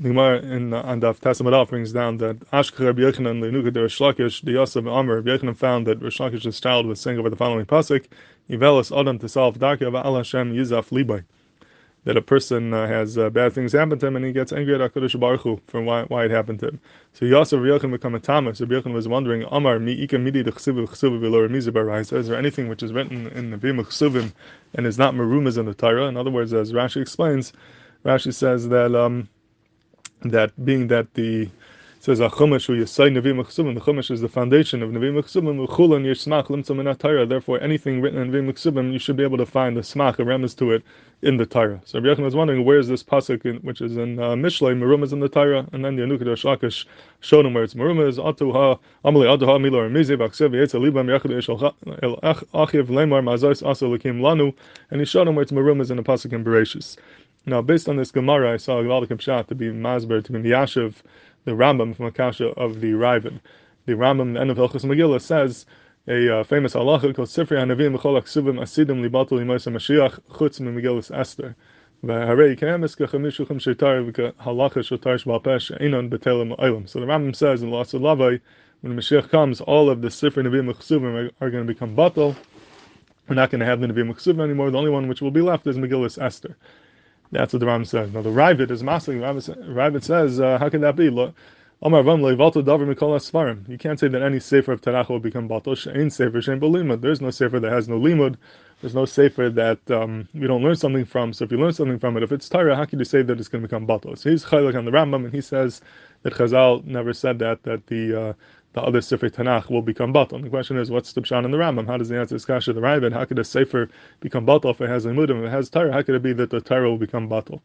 the Gemara in uh, Daf brings down that Ashkar Rabbi Yochanan Lenuka der Shlakish the Yosef Amr Rabbi Yochanan found that Rish Lakish's child was saying over the following pasuk Yivelis Adam to solve of Al Hashem Yizaf Libai that a person uh, has uh, bad things happen to him and he gets angry at HaKadosh Baruch Hu for why, why it happened to him. So Yosef Yochanan become a Tamas. So Yochanan was wondering, Amar mi ika midi de chsivu chsivu v'lo Is there anything which is written in the Vim chsivim and is not marumas in the Torah? In other words, as Rashi explains, Rashi says that um, that being that the says a chumash who yisay nevi mechsubim. The chumash is the foundation of nevi mechsubim. Chulan yishmach limtzum in Torah. Therefore, anything written in nevi mechsubim, you should be able to find the smach, a remez to it, in the Torah. So Rabbi Yechon was wondering where is this pasuk, in, which is in uh, Mishlei, Merum is in the Torah, and then the Anuka Shlakish showed him where it's Merum is Atu ha Amali Atu ha Milor Mizi Vaksev Yetza Libam Yechad El Achiv Lemar Mazos Asa Lakim Lanu, and he showed him where it's Merum is in the pasuk in Bereshis. Now, based on this Gemara, I saw Glaldik Pshat to be Masber to be Miyashiv, the Rambam from Akasha of the Riven. The Rambam, the end of Hilchas Megillah, says a uh, famous halacha called Sifri Hanavim B'chol Aksidim Asidim Libatul Yimosa Mashiach Chutz Megillas Esther. So the Rambam says in Lasa Lavai, when Mashiach comes, all of the Sifri Nevim Chsuvim are, going to become batal. We're not going to have the Nevim Chsuvim anymore. The only one which will be left is Megillas Esther. That's what the Ram says. Now the Ravid is masking. Ravid says, uh, how can that be? You can't say that any sefer of Tanakh will become batal. Ain't sefer shem limud. There's no sefer that has no limud. There's no sefer that um, we don't learn something from. So if you learn something from it, if it's Torah, how can you say that it's going to become batal? So he's chaylik on the Rambam, and he says that Chazal never said that. That the uh, the other Sefer Tanakh will become batal. The question is, what's the Pshan in the Rambam? How does the answer this kasha the Ravid? How could a Sefer become batal if it has a mudim? If it has Torah, how could it be that the Torah will become batal?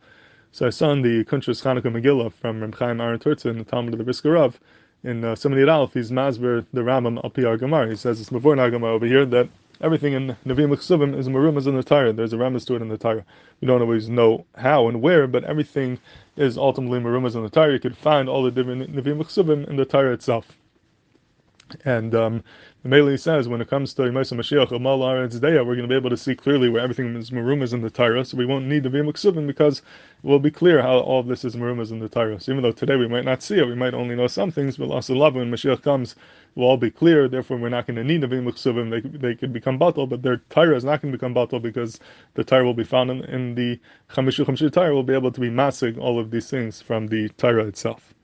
So I saw in the Kunshas Chanukah Megillah from Reb Aaron Turtzin the Talmud of the Brisker Rav, in uh, Simon Alf, he's Masber the Rambam al Piyar. He says it's before Nagamar over here that everything in Nevi'im Chesuvim is marumas in the Torah. There's a Rambam to it in the Torah. We don't always know how and where, but everything is ultimately marumas in the Torah. You could find all the different Nevi'im Chesuvim in the Torah itself. And um, the Mele says when it comes to Yemasa Mashiach Amal Aretz Deya, we're going to be able to see clearly where everything is marumas in the Torah, so we won't need the Vim because it will be clear how all of this is marumas in the Torah. So even though today we might not see it, we might only know some things, but also love when Mashiach comes, it will all be clear. Therefore, we're not going to need the Vim They, they could become batal, but their Torah is not going to become batal because the Torah will be found in, in the Chamishu Chamshi Torah will be able to be massing all of these things from the Torah itself.